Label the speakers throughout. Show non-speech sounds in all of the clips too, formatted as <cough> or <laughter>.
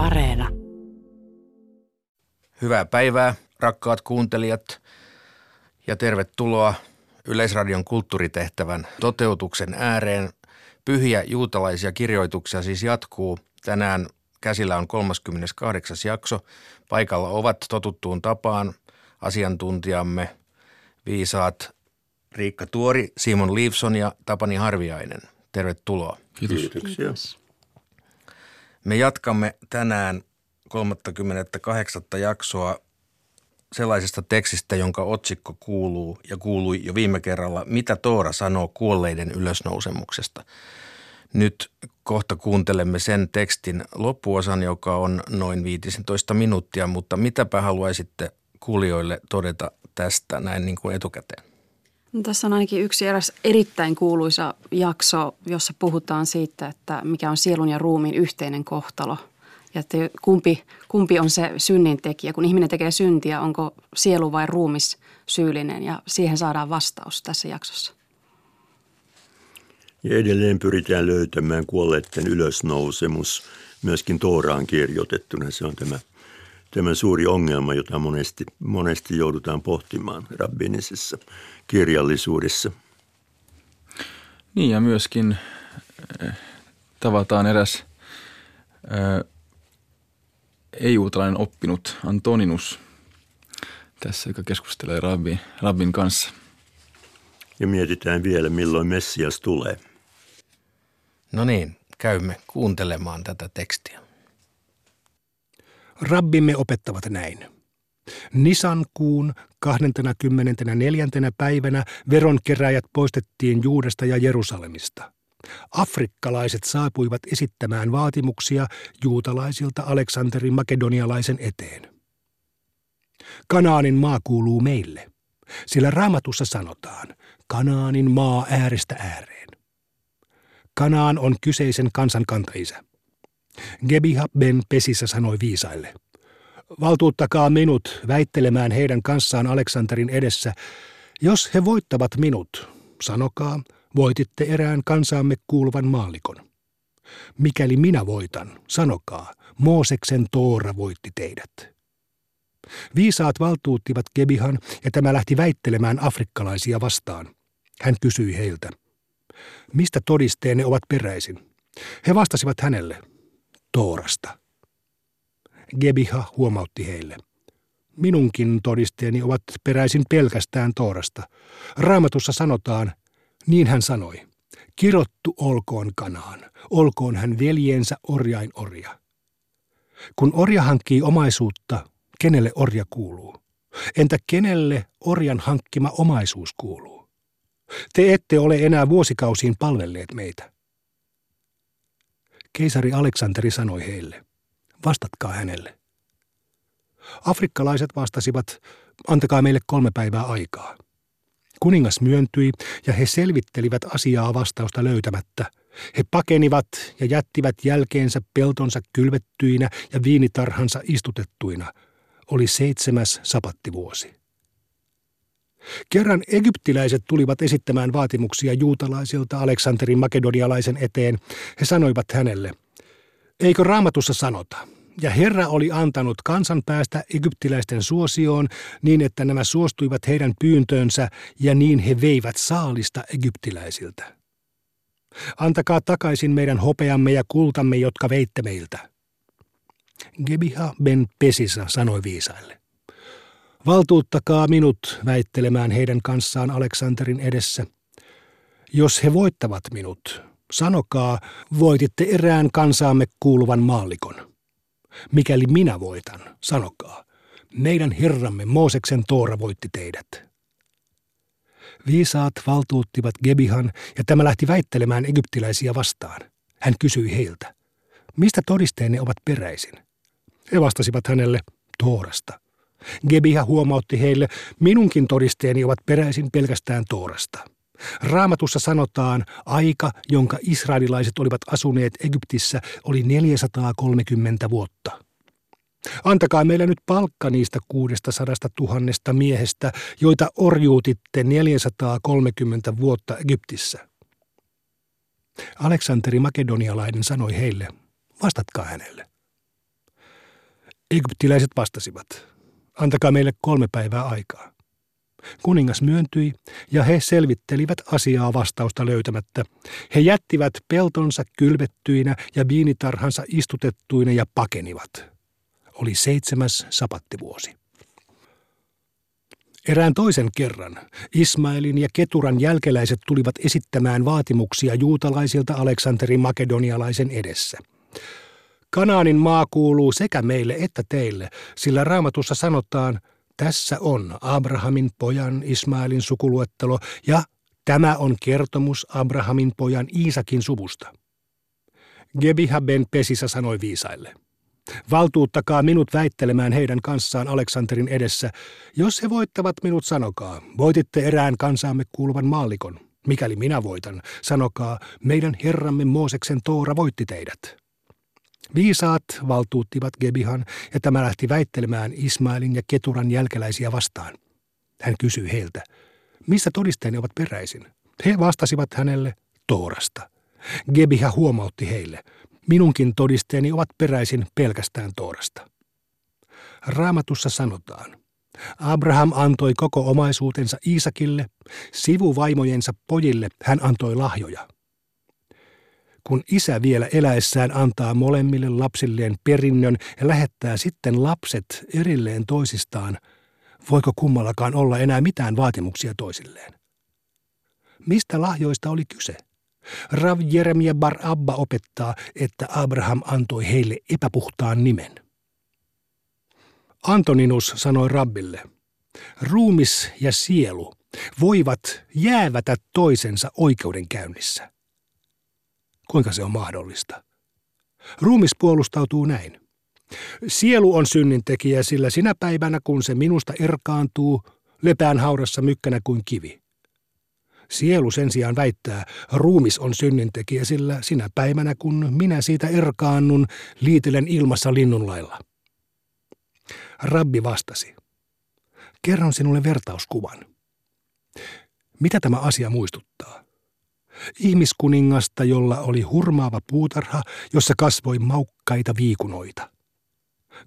Speaker 1: Areena.
Speaker 2: Hyvää päivää, rakkaat kuuntelijat, ja tervetuloa Yleisradion kulttuuritehtävän toteutuksen ääreen. Pyhiä juutalaisia kirjoituksia siis jatkuu. Tänään käsillä on 38. jakso. Paikalla ovat totuttuun tapaan asiantuntijamme viisaat Riikka Tuori, Simon Liivson ja Tapani Harviainen. Tervetuloa.
Speaker 3: Kiitos. Kiitoksia.
Speaker 2: Me jatkamme tänään 38. jaksoa sellaisesta tekstistä, jonka otsikko kuuluu ja kuului jo viime kerralla, mitä Toora sanoo kuolleiden ylösnousemuksesta. Nyt kohta kuuntelemme sen tekstin loppuosan, joka on noin 15 minuuttia, mutta mitäpä haluaisitte kuulijoille todeta tästä näin niin kuin etukäteen?
Speaker 4: No, tässä on ainakin yksi eräs erittäin kuuluisa jakso, jossa puhutaan siitä, että mikä on sielun ja ruumiin yhteinen kohtalo. Ja että kumpi, kumpi on se synnin tekijä. Kun ihminen tekee syntiä, onko sielu vai ruumis syyllinen? Ja siihen saadaan vastaus tässä jaksossa.
Speaker 3: Ja edelleen pyritään löytämään kuolleiden ylösnousemus myöskin Tooraan kirjoitettuna. Se on tämä, tämä suuri ongelma, jota monesti, monesti joudutaan pohtimaan rabbinisessa kirjallisuudessa.
Speaker 5: Niin ja myöskin äh, tavataan eräs äh, ei-juutalainen oppinut Antoninus tässä, joka keskustelee rabbi, rabbin kanssa.
Speaker 3: Ja mietitään vielä, milloin Messias tulee.
Speaker 2: No niin, käymme kuuntelemaan tätä tekstiä.
Speaker 6: Rabbimme opettavat näin. Nisan kuun 24. päivänä veronkeräjät poistettiin Juudesta ja Jerusalemista. Afrikkalaiset saapuivat esittämään vaatimuksia juutalaisilta Aleksanterin makedonialaisen eteen. Kanaanin maa kuuluu meille, sillä raamatussa sanotaan, Kanaanin maa äärestä ääreen. Kanaan on kyseisen kansan kantaisä. Gebiha ben Pesissä sanoi viisaille – Valtuuttakaa minut väittelemään heidän kanssaan Aleksanterin edessä. Jos he voittavat minut, sanokaa, voititte erään kansaamme kuuluvan maallikon. Mikäli minä voitan, sanokaa, Mooseksen Toora voitti teidät. Viisaat valtuuttivat Gebihan ja tämä lähti väittelemään afrikkalaisia vastaan. Hän kysyi heiltä, mistä todisteenne ovat peräisin? He vastasivat hänelle, Toorasta. Gebiha huomautti heille. Minunkin todisteeni ovat peräisin pelkästään Toorasta. Raamatussa sanotaan, niin hän sanoi, kirottu olkoon kanaan, olkoon hän veljensä orjain orja. Kun orja hankkii omaisuutta, kenelle orja kuuluu? Entä kenelle orjan hankkima omaisuus kuuluu? Te ette ole enää vuosikausiin palvelleet meitä. Keisari Aleksanteri sanoi heille – vastatkaa hänelle. Afrikkalaiset vastasivat, antakaa meille kolme päivää aikaa. Kuningas myöntyi ja he selvittelivät asiaa vastausta löytämättä. He pakenivat ja jättivät jälkeensä peltonsa kylvettyinä ja viinitarhansa istutettuina. Oli seitsemäs sapattivuosi. Kerran egyptiläiset tulivat esittämään vaatimuksia juutalaisilta Aleksanterin makedonialaisen eteen. He sanoivat hänelle – Eikö raamatussa sanota? Ja Herra oli antanut kansan päästä egyptiläisten suosioon niin, että nämä suostuivat heidän pyyntöönsä ja niin he veivät saalista egyptiläisiltä. Antakaa takaisin meidän hopeamme ja kultamme, jotka veitte meiltä. Gebiha ben Pesisa sanoi viisaille. Valtuuttakaa minut väittelemään heidän kanssaan Aleksanterin edessä. Jos he voittavat minut, Sanokaa, voititte erään kansaamme kuuluvan maallikon. Mikäli minä voitan, sanokaa, meidän herramme Mooseksen Toora voitti teidät. Viisaat valtuuttivat Gebihan ja tämä lähti väittelemään egyptiläisiä vastaan. Hän kysyi heiltä, mistä todisteenne ovat peräisin? He vastasivat hänelle, Toorasta. Gebiha huomautti heille, minunkin todisteeni ovat peräisin pelkästään Toorasta. Raamatussa sanotaan, aika, jonka israelilaiset olivat asuneet Egyptissä, oli 430 vuotta. Antakaa meille nyt palkka niistä 600 tuhannesta miehestä, joita orjuutitte 430 vuotta Egyptissä. Aleksanteri Makedonialainen sanoi heille, vastatkaa hänelle. Egyptiläiset vastasivat, antakaa meille kolme päivää aikaa. Kuningas myöntyi ja he selvittelivät asiaa vastausta löytämättä. He jättivät peltonsa kylvettyinä ja viinitarhansa istutettuina ja pakenivat. Oli seitsemäs sapattivuosi. Erään toisen kerran Ismailin ja Keturan jälkeläiset tulivat esittämään vaatimuksia juutalaisilta Aleksanterin makedonialaisen edessä. Kanaanin maa kuuluu sekä meille että teille, sillä raamatussa sanotaan, tässä on Abrahamin pojan Ismailin sukuluettelo ja tämä on kertomus Abrahamin pojan Iisakin suvusta. Gebiha ben Pesisa sanoi viisaille. Valtuuttakaa minut väittelemään heidän kanssaan Aleksanterin edessä. Jos he voittavat minut, sanokaa, voititte erään kansaamme kuuluvan maallikon. Mikäli minä voitan, sanokaa, meidän herramme Mooseksen Toora voitti teidät. Viisaat valtuuttivat Gebihan, ja tämä lähti väittelemään Ismailin ja Keturan jälkeläisiä vastaan. Hän kysyi heiltä, missä todisteeni ovat peräisin? He vastasivat hänelle Toorasta. Gebiha huomautti heille, minunkin todisteeni ovat peräisin pelkästään Toorasta. Raamatussa sanotaan, Abraham antoi koko omaisuutensa Iisakille, sivuvaimojensa pojille hän antoi lahjoja – kun isä vielä eläessään antaa molemmille lapsilleen perinnön ja lähettää sitten lapset erilleen toisistaan, voiko kummallakaan olla enää mitään vaatimuksia toisilleen? Mistä lahjoista oli kyse? Rav Jeremia Bar Abba opettaa, että Abraham antoi heille epäpuhtaan nimen. Antoninus sanoi Rabbille, ruumis ja sielu voivat jäävätä toisensa oikeudenkäynnissä – Kuinka se on mahdollista? Ruumis puolustautuu näin. Sielu on synnintekijä, sillä sinä päivänä, kun se minusta erkaantuu, lepään haudassa mykkänä kuin kivi. Sielu sen sijaan väittää, ruumis on synnintekijä, sillä sinä päivänä, kun minä siitä erkaannun, liitelen ilmassa linnunlailla. Rabbi vastasi. Kerron sinulle vertauskuvan. Mitä tämä asia muistuttaa? Ihmiskuningasta, jolla oli hurmaava puutarha, jossa kasvoi maukkaita viikunoita.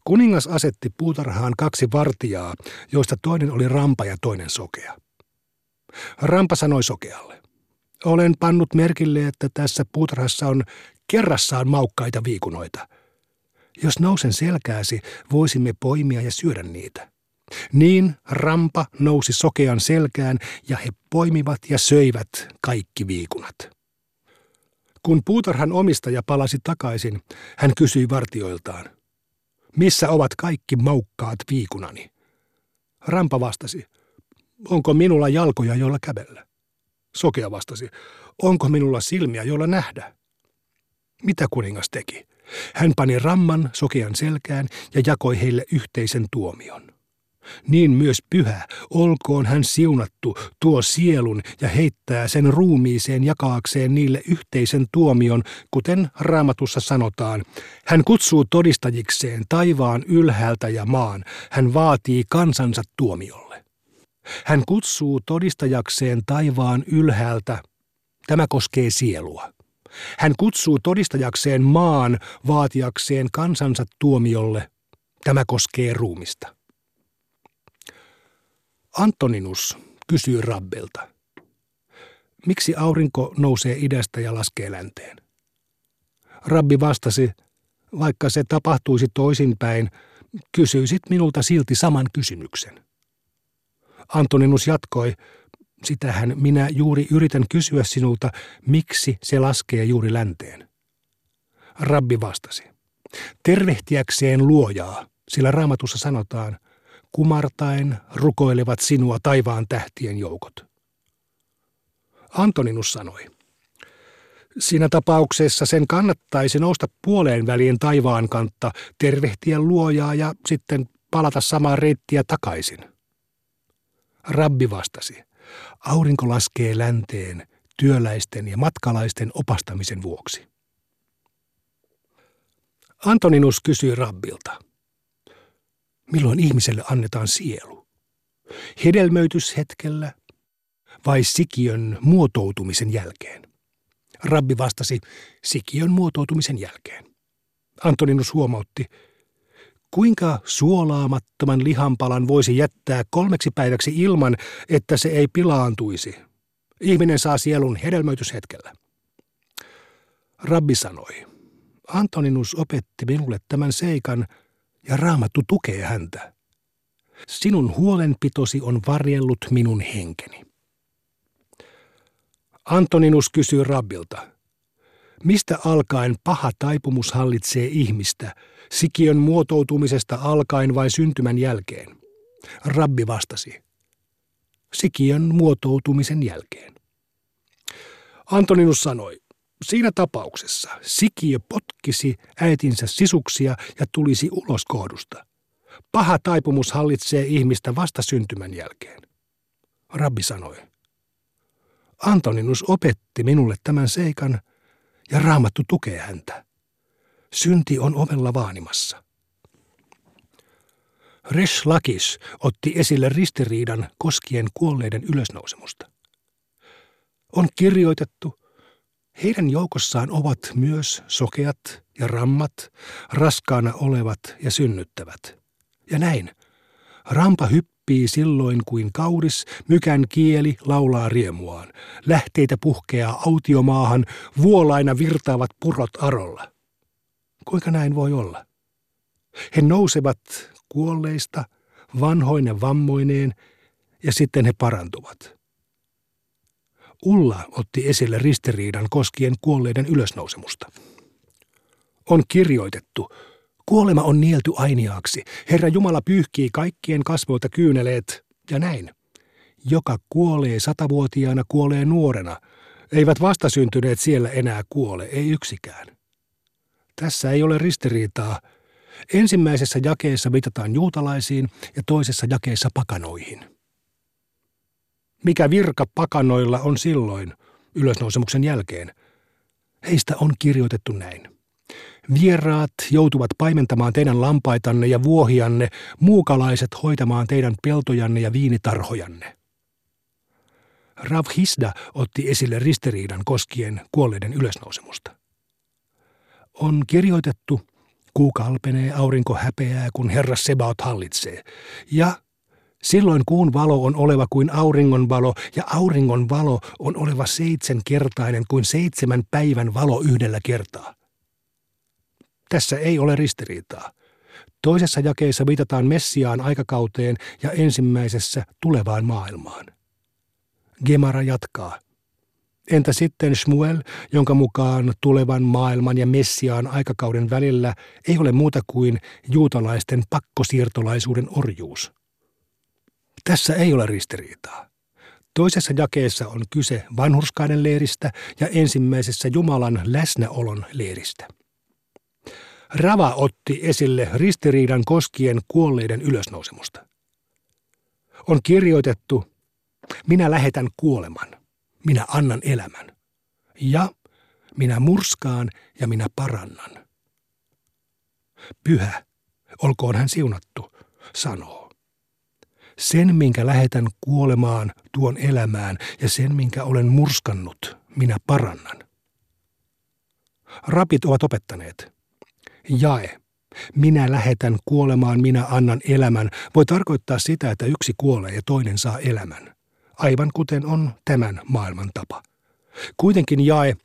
Speaker 6: Kuningas asetti puutarhaan kaksi vartijaa, joista toinen oli rampa ja toinen sokea. Rampa sanoi sokealle, olen pannut merkille, että tässä puutarhassa on kerrassaan maukkaita viikunoita. Jos nousen selkääsi, voisimme poimia ja syödä niitä. Niin rampa nousi sokean selkään ja he poimivat ja söivät kaikki viikunat. Kun puutarhan omistaja palasi takaisin, hän kysyi vartioiltaan, missä ovat kaikki maukkaat viikunani? Rampa vastasi, onko minulla jalkoja, joilla kävellä? Sokea vastasi, onko minulla silmiä, joilla nähdä? Mitä kuningas teki? Hän pani ramman sokean selkään ja jakoi heille yhteisen tuomion. Niin myös pyhä, olkoon hän siunattu, tuo sielun ja heittää sen ruumiiseen jakaakseen niille yhteisen tuomion, kuten raamatussa sanotaan. Hän kutsuu todistajikseen taivaan ylhäältä ja maan, hän vaatii kansansa tuomiolle. Hän kutsuu todistajakseen taivaan ylhäältä, tämä koskee sielua. Hän kutsuu todistajakseen maan vaatiakseen kansansa tuomiolle, tämä koskee ruumista. Antoninus kysyy Rabbelta, miksi aurinko nousee idästä ja laskee länteen? Rabbi vastasi, vaikka se tapahtuisi toisinpäin, kysyisit minulta silti saman kysymyksen. Antoninus jatkoi, sitähän minä juuri yritän kysyä sinulta, miksi se laskee juuri länteen. Rabbi vastasi, tervehtiäkseen luojaa, sillä raamatussa sanotaan, kumartaen rukoilevat sinua taivaan tähtien joukot. Antoninus sanoi, Siinä tapauksessa sen kannattaisi nousta puoleen väliin taivaan kantta, tervehtiä luojaa ja sitten palata samaa reittiä takaisin. Rabbi vastasi, aurinko laskee länteen työläisten ja matkalaisten opastamisen vuoksi. Antoninus kysyi Rabbilta, Milloin ihmiselle annetaan sielu? Hedelmöityshetkellä vai sikiön muotoutumisen jälkeen? Rabbi vastasi sikiön muotoutumisen jälkeen. Antoninus huomautti, Kuinka suolaamattoman lihanpalan voisi jättää kolmeksi päiväksi ilman, että se ei pilaantuisi? Ihminen saa sielun hedelmöityshetkellä. Rabbi sanoi, Antoninus opetti minulle tämän seikan ja raamattu tukee häntä. Sinun huolenpitosi on varjellut minun henkeni. Antoninus kysyy Rabbilta, mistä alkaen paha taipumus hallitsee ihmistä, sikiön muotoutumisesta alkaen vai syntymän jälkeen? Rabbi vastasi, sikiön muotoutumisen jälkeen. Antoninus sanoi, siinä tapauksessa sikiö potkisi äitinsä sisuksia ja tulisi ulos kohdusta. Paha taipumus hallitsee ihmistä vasta syntymän jälkeen. Rabbi sanoi, Antoninus opetti minulle tämän seikan ja raamattu tukee häntä. Synti on ovella vaanimassa. Resh Lakis otti esille ristiriidan koskien kuolleiden ylösnousemusta. On kirjoitettu, heidän joukossaan ovat myös sokeat ja rammat, raskaana olevat ja synnyttävät. Ja näin, rampa hyppii silloin kuin kauris, mykän kieli laulaa riemuaan. Lähteitä puhkeaa autiomaahan, vuolaina virtaavat purot arolla. Kuinka näin voi olla? He nousevat kuolleista, vanhoinen vammoineen, ja sitten he parantuvat. Ulla otti esille ristiriidan koskien kuolleiden ylösnousemusta. On kirjoitettu, kuolema on nielty ainiaaksi. Herra Jumala pyyhkii kaikkien kasvoilta kyyneleet, ja näin. Joka kuolee satavuotiaana, kuolee nuorena. Eivät vastasyntyneet siellä enää kuole, ei yksikään. Tässä ei ole ristiriitaa. Ensimmäisessä jakeessa viitataan juutalaisiin ja toisessa jakeessa pakanoihin. Mikä virka pakanoilla on silloin, ylösnousemuksen jälkeen? Heistä on kirjoitettu näin. Vieraat joutuvat paimentamaan teidän lampaitanne ja vuohianne, muukalaiset hoitamaan teidän peltojanne ja viinitarhojanne. Rav Hisda otti esille ristiriidan koskien kuolleiden ylösnousemusta. On kirjoitettu, kuu kalpenee, aurinko häpeää, kun Herra Sebaot hallitsee, ja Silloin kuun valo on oleva kuin auringon valo, ja auringon valo on oleva seitsemänkertainen kuin seitsemän päivän valo yhdellä kertaa. Tässä ei ole ristiriitaa. Toisessa jakeessa viitataan Messiaan aikakauteen ja ensimmäisessä tulevaan maailmaan. Gemara jatkaa. Entä sitten Shmuel, jonka mukaan tulevan maailman ja Messiaan aikakauden välillä ei ole muuta kuin juutalaisten pakkosiirtolaisuuden orjuus? Tässä ei ole ristiriitaa. Toisessa jakeessa on kyse vanhurskaiden leiristä ja ensimmäisessä Jumalan läsnäolon leiristä. Rava otti esille ristiriidan koskien kuolleiden ylösnousemusta. On kirjoitettu, minä lähetän kuoleman, minä annan elämän, ja minä murskaan ja minä parannan. Pyhä, olkoon hän siunattu, sanoo. Sen, minkä lähetän kuolemaan, tuon elämään, ja sen, minkä olen murskannut, minä parannan. Rapit ovat opettaneet. Jae. Minä lähetän kuolemaan, minä annan elämän, voi tarkoittaa sitä, että yksi kuolee ja toinen saa elämän. Aivan kuten on tämän maailman tapa. Kuitenkin jae,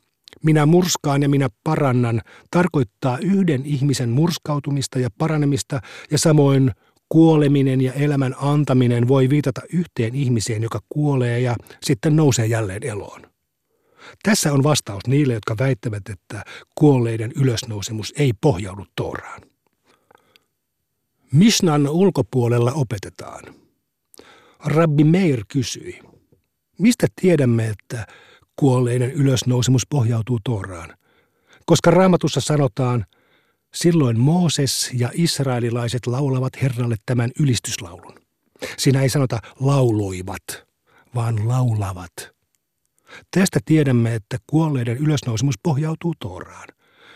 Speaker 6: minä murskaan ja minä parannan, tarkoittaa yhden ihmisen murskautumista ja paranemista ja samoin Kuoleminen ja elämän antaminen voi viitata yhteen ihmiseen, joka kuolee ja sitten nousee jälleen eloon. Tässä on vastaus niille, jotka väittävät, että kuolleiden ylösnousemus ei pohjaudu Tooraan. Mishnan ulkopuolella opetetaan. Rabbi Meir kysyi, mistä tiedämme, että kuolleiden ylösnousemus pohjautuu Tooraan? Koska raamatussa sanotaan – Silloin Mooses ja israelilaiset laulavat Herralle tämän ylistyslaulun. Siinä ei sanota lauloivat, vaan laulavat. Tästä tiedämme, että kuolleiden ylösnousemus pohjautuu Tooraan.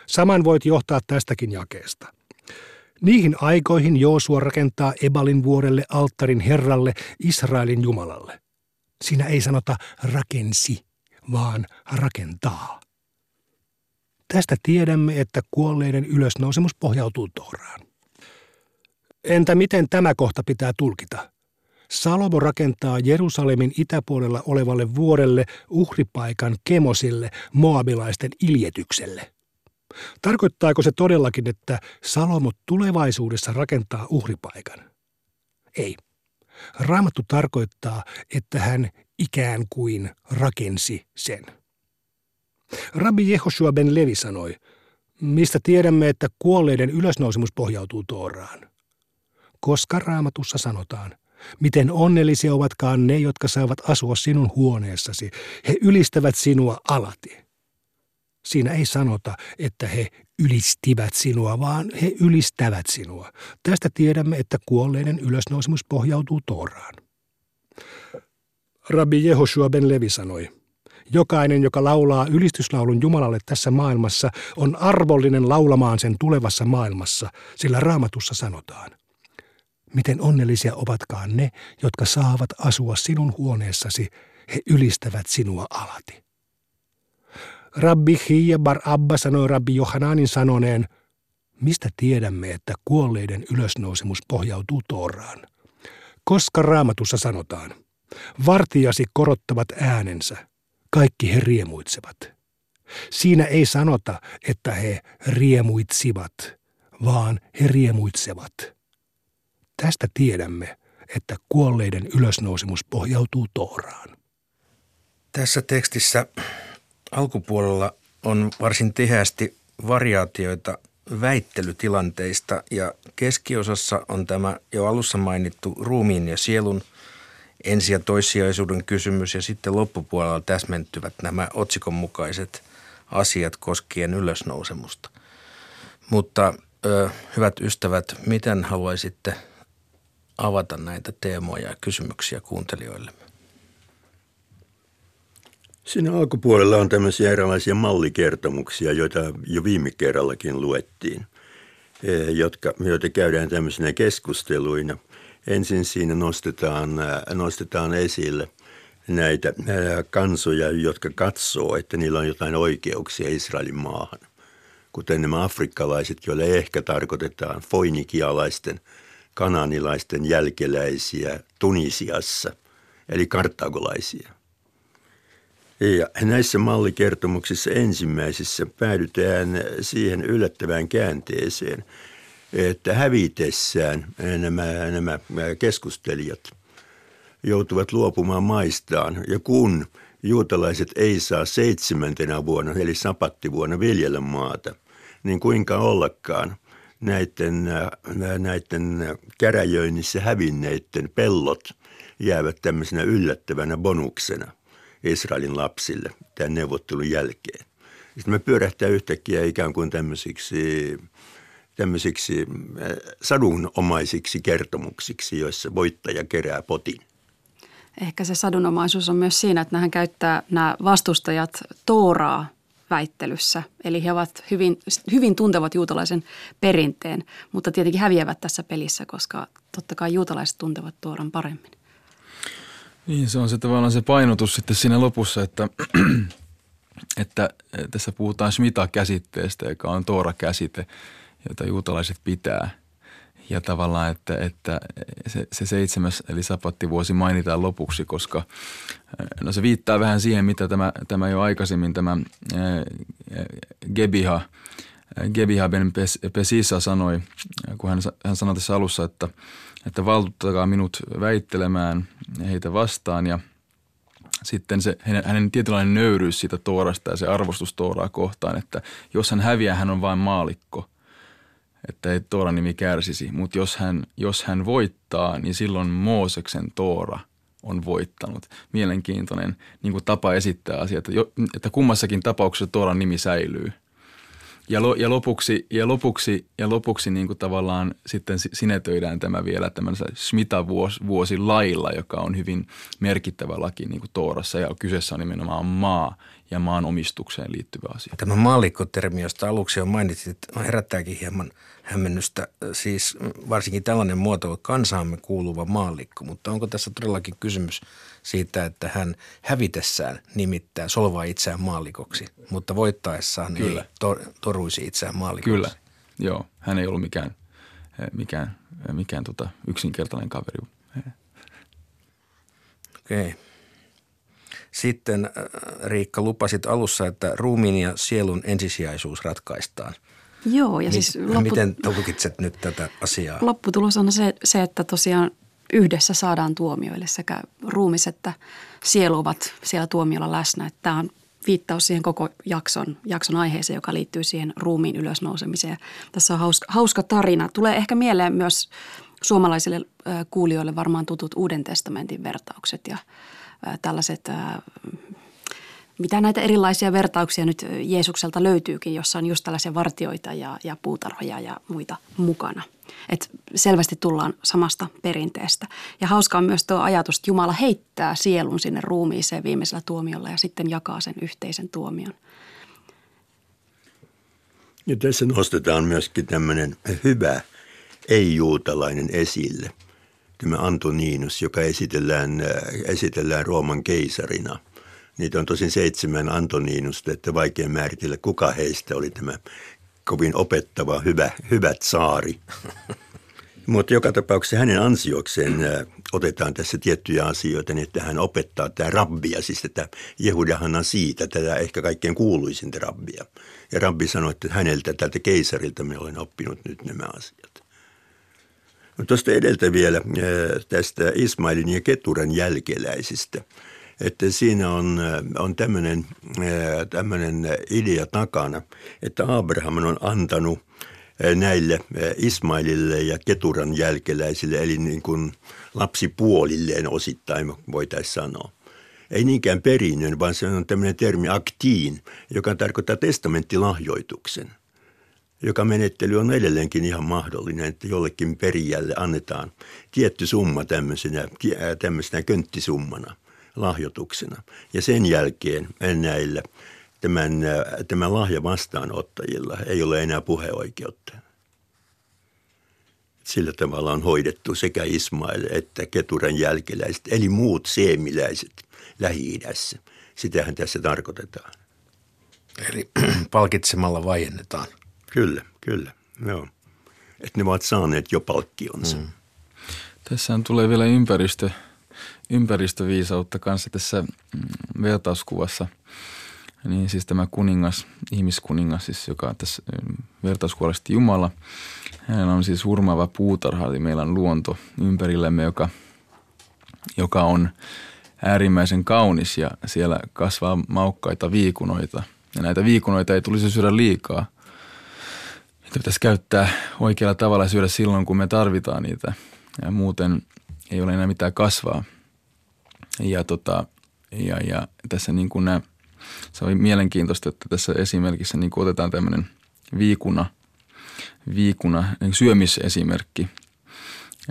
Speaker 6: Saman voit johtaa tästäkin jakeesta. Niihin aikoihin Joosua rakentaa Ebalin vuorelle alttarin Herralle, Israelin Jumalalle. Siinä ei sanota rakensi, vaan rakentaa. Tästä tiedämme, että kuolleiden ylösnousemus pohjautuu Tooraan. Entä miten tämä kohta pitää tulkita? Salomo rakentaa Jerusalemin itäpuolella olevalle vuorelle uhripaikan Kemosille, moabilaisten iljetykselle. Tarkoittaako se todellakin, että Salomo tulevaisuudessa rakentaa uhripaikan? Ei. Raamattu tarkoittaa, että hän ikään kuin rakensi sen. Rabbi Jehoshua ben Levi sanoi, mistä tiedämme, että kuolleiden ylösnousemus pohjautuu Tooraan. Koska raamatussa sanotaan, miten onnellisia ovatkaan ne, jotka saavat asua sinun huoneessasi, he ylistävät sinua alati. Siinä ei sanota, että he ylistivät sinua, vaan he ylistävät sinua. Tästä tiedämme, että kuolleiden ylösnousemus pohjautuu Tooraan. Rabbi Jehoshua ben Levi sanoi, Jokainen, joka laulaa ylistyslaulun Jumalalle tässä maailmassa, on arvollinen laulamaan sen tulevassa maailmassa, sillä raamatussa sanotaan. Miten onnellisia ovatkaan ne, jotka saavat asua sinun huoneessasi, he ylistävät sinua alati. Rabbi Hiya bar Abba sanoi Rabbi Johananin sanoneen, mistä tiedämme, että kuolleiden ylösnousemus pohjautuu Tooraan? Koska raamatussa sanotaan, vartijasi korottavat äänensä, kaikki he riemuitsevat. Siinä ei sanota, että he riemuitsivat, vaan he riemuitsevat. Tästä tiedämme, että kuolleiden ylösnousemus pohjautuu Tooraan.
Speaker 2: Tässä tekstissä alkupuolella on varsin tiheästi variaatioita väittelytilanteista ja keskiosassa on tämä jo alussa mainittu ruumiin ja sielun ensi- ja toissijaisuuden kysymys ja sitten loppupuolella täsmentyvät nämä otsikon mukaiset asiat koskien ylösnousemusta. Mutta ö, hyvät ystävät, miten haluaisitte avata näitä teemoja ja kysymyksiä kuuntelijoille?
Speaker 3: Siinä alkupuolella on tämmöisiä erilaisia mallikertomuksia, joita jo viime kerrallakin luettiin, e, jotka, joita käydään tämmöisenä keskusteluina. Ensin siinä nostetaan, nostetaan esille näitä kansoja, jotka katsoo, että niillä on jotain oikeuksia Israelin maahan. Kuten nämä afrikkalaiset, joille ehkä tarkoitetaan foinikialaisten, kananilaisten jälkeläisiä Tunisiassa, eli karttagolaisia – ja näissä mallikertomuksissa ensimmäisissä päädytään siihen yllättävään käänteeseen, että hävitessään nämä, nämä keskustelijat joutuvat luopumaan maistaan. Ja kun juutalaiset ei saa seitsemäntenä vuonna, eli sapattivuonna viljellä maata, niin kuinka ollakaan näiden, näiden käräjöinnissä hävinneiden pellot jäävät tämmöisenä yllättävänä bonuksena – Israelin lapsille tämän neuvottelun jälkeen. Sitten me pyörähtää yhtäkkiä ikään kuin tämmöisiksi, tämmöisiksi äh, sadunomaisiksi kertomuksiksi, joissa voittaja kerää potin.
Speaker 4: Ehkä se sadunomaisuus on myös siinä, että nähän käyttää nämä vastustajat Tooraa väittelyssä. Eli he ovat hyvin, hyvin tuntevat juutalaisen perinteen, mutta tietenkin häviävät tässä pelissä, koska totta kai juutalaiset tuntevat Tooran paremmin.
Speaker 5: Niin, se on se tavallaan se painotus sitten siinä lopussa, että, <clears throat> että tässä puhutaan Shmita-käsitteestä, joka on Toora-käsite, jota juutalaiset pitää. Ja tavallaan, että, että se, se seitsemäs eli sapattivuosi mainitaan lopuksi, koska no se viittaa vähän siihen, mitä tämä, tämä jo aikaisemmin tämä Gebiha, Gebiha ben Pesisa sanoi, kun hän, hän sanoi tässä alussa, että – että valtuuttakaa minut väittelemään heitä vastaan ja sitten se hänen tietynlainen nöyryys siitä Toorasta ja se arvostus Tooraa kohtaan, että jos hän häviää, hän on vain maalikko, että ei Tooran nimi kärsisi. Mutta jos hän, jos hän voittaa, niin silloin Mooseksen Toora on voittanut. Mielenkiintoinen niin kuin tapa esittää asiat, että kummassakin tapauksessa Tooran nimi säilyy – ja, lo, ja lopuksi, ja lopuksi, ja lopuksi niin kuin tavallaan sitten sinetöidään tämä vielä tämän Smita-vuosi lailla, joka on hyvin merkittävä laki niin kuin Toorassa ja kyseessä on nimenomaan maa ja maan omistukseen liittyvä asia.
Speaker 2: Tämä maallikkotermi, josta aluksi on mainitsit, herättääkin hieman hämmennystä. Siis varsinkin tällainen muoto kansaamme kuuluva maallikko, mutta onko tässä todellakin kysymys – siitä, että hän hävitessään nimittää, solvaa itseään maallikoksi, mutta voittaessaan Kyllä. ei tor- toruisi itseään maallikoksi.
Speaker 5: Kyllä, joo. Hän ei ollut mikään mikään, mikään tota yksinkertainen kaveri.
Speaker 2: Okei. Okay. Sitten Riikka lupasit alussa, että ruumiin ja sielun ensisijaisuus ratkaistaan.
Speaker 4: Joo. Ja
Speaker 2: siis loppu... Miten tulkitset nyt tätä asiaa?
Speaker 4: Lopputulos on se, se, että tosiaan yhdessä saadaan tuomioille sekä ruumis että sielu ovat siellä tuomiolla läsnä. Että tämä on viittaus siihen koko jakson, jakson aiheeseen, joka liittyy siihen ruumiin ylösnousemiseen. Tässä on hauska, hauska tarina. Tulee ehkä mieleen myös suomalaisille kuulijoille varmaan tutut Uuden testamentin vertaukset ja tällaiset mitä näitä erilaisia vertauksia nyt Jeesukselta löytyykin, jossa on just tällaisia vartioita ja, ja puutarhoja ja muita mukana. Et selvästi tullaan samasta perinteestä. Ja hauska on myös tuo ajatus, että Jumala heittää sielun sinne ruumiiseen viimeisellä tuomiolla ja sitten jakaa sen yhteisen tuomion.
Speaker 3: Ja tässä nostetaan myöskin tämmöinen hyvä ei-juutalainen esille. Tämä Antoninus, joka esitellään, esitellään Rooman keisarina – Niitä on tosin seitsemän Antoniinusta, että vaikea määritellä, kuka heistä oli tämä kovin opettava, hyvä, hyvä saari. <laughs> Mutta joka tapauksessa hänen ansiokseen otetaan tässä tiettyjä asioita, niin että hän opettaa tämä rabbia, siis tätä Jehudahanan siitä, tätä ehkä kaikkein kuuluisinta rabbia. Ja rabbi sanoi, että häneltä, tältä keisarilta me olen oppinut nyt nämä asiat. Tuosta edeltä vielä tästä Ismailin ja Keturan jälkeläisistä – että siinä on, on tämmöinen, tämmöinen idea takana, että Abraham on antanut näille Ismailille ja Keturan jälkeläisille, eli niin kuin lapsipuolilleen osittain voitaisiin sanoa. Ei niinkään perinnön, vaan se on tämmöinen termi aktiin, joka tarkoittaa testamenttilahjoituksen – joka menettely on edelleenkin ihan mahdollinen, että jollekin perijälle annetaan tietty summa tämmöisenä, tämmöisenä könttisummana lahjoituksena. Ja sen jälkeen näillä tämän, tämän lahja vastaanottajilla ei ole enää puheoikeutta. Sillä tavalla on hoidettu sekä Ismail että Keturan jälkeläiset, eli muut seemiläiset Lähi-idässä. Sitähän tässä tarkoitetaan.
Speaker 2: Eli <clears throat> palkitsemalla vaiennetaan.
Speaker 3: Kyllä, kyllä. Joo. Että ne ovat saaneet jo palkkionsa. Mm.
Speaker 5: Tässä tulee vielä ympäristö ympäristöviisautta kanssa tässä mm, vertauskuvassa. Niin siis tämä kuningas, ihmiskuningas, siis joka tässä mm, vertauskuvassa Jumala. Hänellä on siis hurmaava puutarha, eli meillä on luonto ympärillämme, joka, joka on äärimmäisen kaunis ja siellä kasvaa maukkaita viikunoita. Ja näitä viikunoita ei tulisi syödä liikaa. Niitä pitäisi käyttää oikealla tavalla syödä silloin, kun me tarvitaan niitä. Ja muuten ei ole enää mitään kasvaa. Ja, tota, ja, ja tässä niin kuin nämä, se oli mielenkiintoista, että tässä esimerkissä niin kuin otetaan tämmöinen viikuna, viikuna niin syömisesimerkki.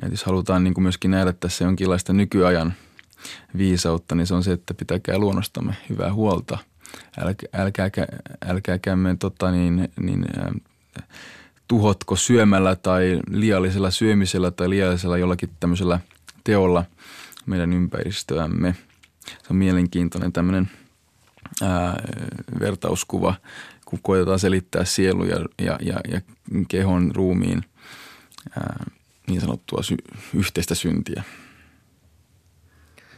Speaker 5: Ja jos halutaan niin kuin myöskin nähdä tässä jonkinlaista nykyajan viisautta, niin se on se, että pitäkää luonnostamme hyvää huolta. Älkää, älkääkä, älkääkämme tota niin, niin, äh, tuhotko syömällä tai liiallisella syömisellä tai liiallisella jollakin tämmöisellä teolla – meidän ympäristöämme. Se on mielenkiintoinen tämmöinen ää, vertauskuva, kun koetetaan selittää sielu ja, ja, ja, ja kehon ruumiin ää, niin sanottua sy- yhteistä syntiä.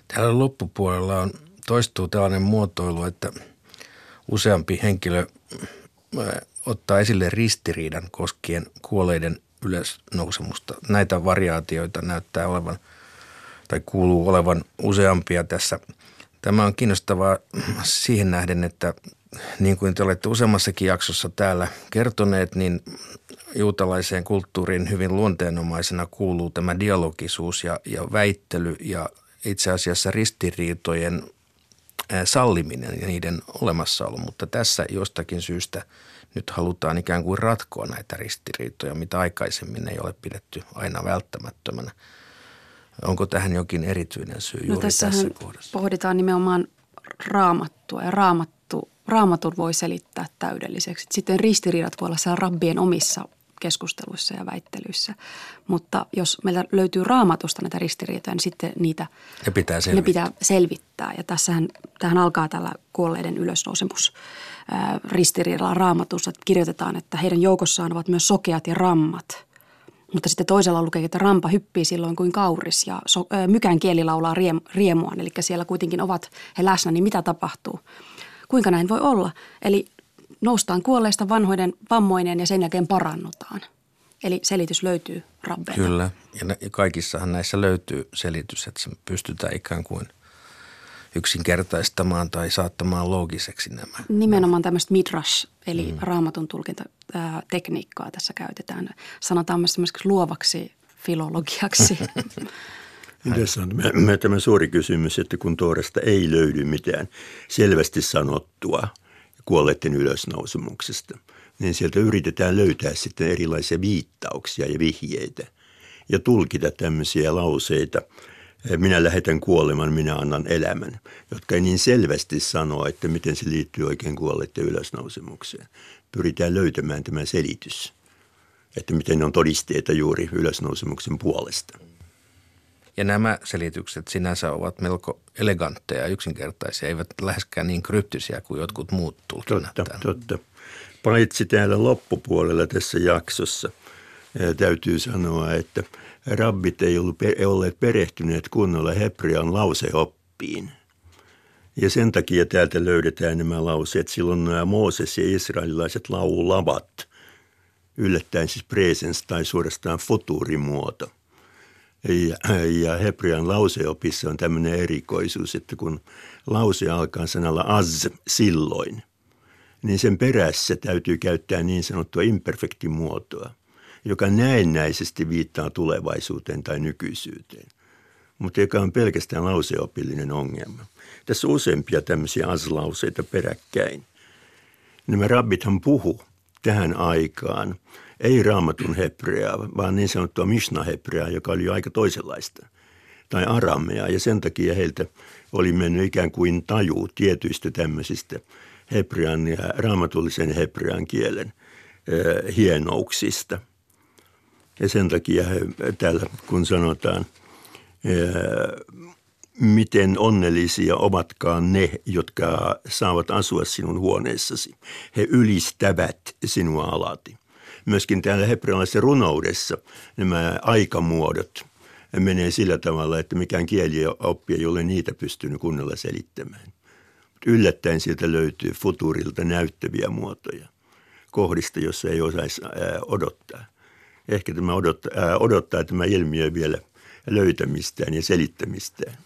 Speaker 2: Täällä loppupuolella on, toistuu tällainen muotoilu, että useampi henkilö ottaa esille ristiriidan koskien kuoleiden ylösnousemusta. Näitä variaatioita näyttää olevan – tai kuuluu olevan useampia tässä. Tämä on kiinnostavaa siihen nähden, että niin kuin te olette useammassakin jaksossa täällä kertoneet, niin juutalaiseen kulttuuriin hyvin luonteenomaisena kuuluu tämä dialogisuus ja, ja väittely ja itse asiassa ristiriitojen salliminen ja niiden olemassaolo. Mutta tässä jostakin syystä nyt halutaan ikään kuin ratkoa näitä ristiriitoja, mitä aikaisemmin ei ole pidetty aina välttämättömänä. Onko tähän jokin erityinen syy no juuri tässä kohdassa?
Speaker 4: pohditaan nimenomaan raamattua ja raamattu, raamatun voi selittää täydelliseksi. Sitten ristiriidat voi olla siellä rabbien omissa keskusteluissa ja väittelyissä. Mutta jos meillä löytyy raamatusta näitä ristiriitoja, niin sitten niitä
Speaker 2: ne pitää selvittää.
Speaker 4: Ne pitää selvittää. Ja tässähän, tähän alkaa tällä kuolleiden ylösnousemus ristiriidalla raamatussa. Että kirjoitetaan, että heidän joukossaan ovat myös sokeat ja rammat – Mutta sitten toisella lukee, että rampa hyppii silloin kuin kauris ja so, ö, mykän kieli laulaa riem, riemuaan. Eli siellä kuitenkin ovat he läsnä, niin mitä tapahtuu? Kuinka näin voi olla? Eli noustaan kuolleista vanhoiden vammoinen ja sen jälkeen parannutaan. Eli selitys löytyy rabbeilta.
Speaker 2: Kyllä, ja kaikissahan näissä löytyy selitys, että se pystytään ikään kuin yksinkertaistamaan tai saattamaan loogiseksi nämä.
Speaker 4: Nimenomaan tämmöistä midrash, eli mm. raamatun tulkintatekniikkaa tässä käytetään. Sanotaan myös luovaksi filologiaksi. <laughs>
Speaker 3: Tässä on tämä, suuri kysymys, että kun Toorasta ei löydy mitään selvästi sanottua kuolleiden ylösnousemuksesta – niin sieltä yritetään löytää sitten erilaisia viittauksia ja vihjeitä ja tulkita tämmöisiä lauseita. Minä lähetän kuoleman, minä annan elämän, jotka ei niin selvästi sanoa, että miten se liittyy oikein kuolleiden ylösnousemukseen. Pyritään löytämään tämä selitys, että miten on todisteita juuri ylösnousemuksen puolesta.
Speaker 2: Ja nämä selitykset sinänsä ovat melko elegantteja ja yksinkertaisia, eivät läheskään niin kryptisiä kuin jotkut muut tulkinnat.
Speaker 3: Totta, totta paitsi täällä loppupuolella tässä jaksossa täytyy sanoa, että rabbit ei ollut, olleet perehtyneet kunnolla hebrean lauseoppiin. Ja sen takia täältä löydetään nämä lauseet. Silloin nämä Mooses ja israelilaiset laulavat, yllättäen siis presens tai suorastaan futuurimuoto. Ja, ja hebrean lauseopissa on tämmöinen erikoisuus, että kun lause alkaa sanalla az silloin – niin sen perässä täytyy käyttää niin sanottua imperfektimuotoa, joka näennäisesti viittaa tulevaisuuteen tai nykyisyyteen, mutta joka on pelkästään lauseopillinen ongelma. Tässä on useampia tämmöisiä aslauseita peräkkäin. Nämä rabbithan puhu tähän aikaan ei raamatun hebreaa, vaan niin sanottua mishna-hebreaa, joka oli jo aika toisenlaista, tai aramea, ja sen takia heiltä oli mennyt ikään kuin taju tietyistä tämmöisistä – hebrean ja raamatullisen hebrean kielen hienouksista. Ja sen takia he, täällä kun sanotaan, miten onnellisia ovatkaan ne, jotka saavat asua sinun huoneessasi. He ylistävät sinua alati. Myöskin täällä hebrealaisessa runoudessa nämä aikamuodot menee sillä tavalla, että mikään kielioppi ei ole niitä pystynyt kunnolla selittämään yllättäen sieltä löytyy futurilta näyttäviä muotoja kohdista, jossa ei osaisi odottaa. Ehkä tämä odottaa, odottaa tämä ilmiö vielä löytämistään ja selittämistään.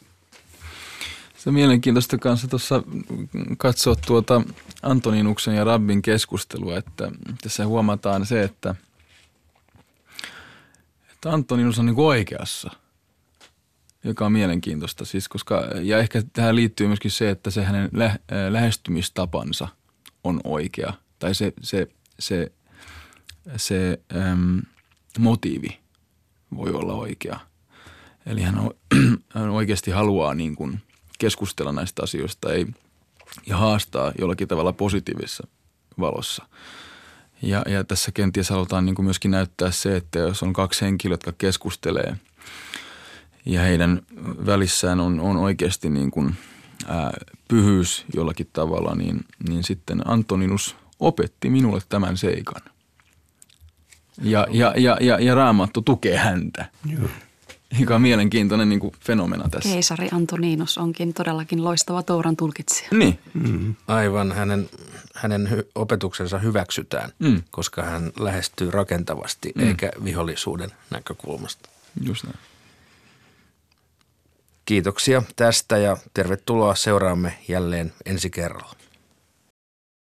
Speaker 5: Se mielenkiintoista kanssa tuossa katsoa tuota Antoninuksen ja Rabbin keskustelua, että tässä huomataan se, että, että Antoninus on niin oikeassa – joka on mielenkiintoista. Siis koska, ja ehkä tähän liittyy myöskin se, että se hänen lä- äh, lähestymistapansa on oikea. Tai se, se, se, se äm, motiivi voi olla oikea. Eli hän, on, <clears throat> hän oikeasti haluaa niin kuin keskustella näistä asioista ei, ja haastaa jollakin tavalla positiivisessa valossa. Ja, ja tässä kenties halutaan niin kuin myöskin näyttää se, että jos on kaksi henkilöä, jotka keskustelee – ja heidän välissään on, on oikeasti niin kuin, ää, pyhyys jollakin tavalla, niin, niin sitten Antoninus opetti minulle tämän seikan. Ja, ja, ja, ja, ja Raamattu tukee häntä. Joo. Joka on mielenkiintoinen niin kuin fenomena tässä.
Speaker 4: Keisari Antoninus onkin todellakin loistava Touran tulkitsija.
Speaker 5: Niin.
Speaker 2: Mm. Aivan, hänen, hänen hy- opetuksensa hyväksytään, mm. koska hän lähestyy rakentavasti mm. eikä vihollisuuden näkökulmasta.
Speaker 5: Just näin.
Speaker 2: Kiitoksia tästä ja tervetuloa seuraamme jälleen ensi kerralla.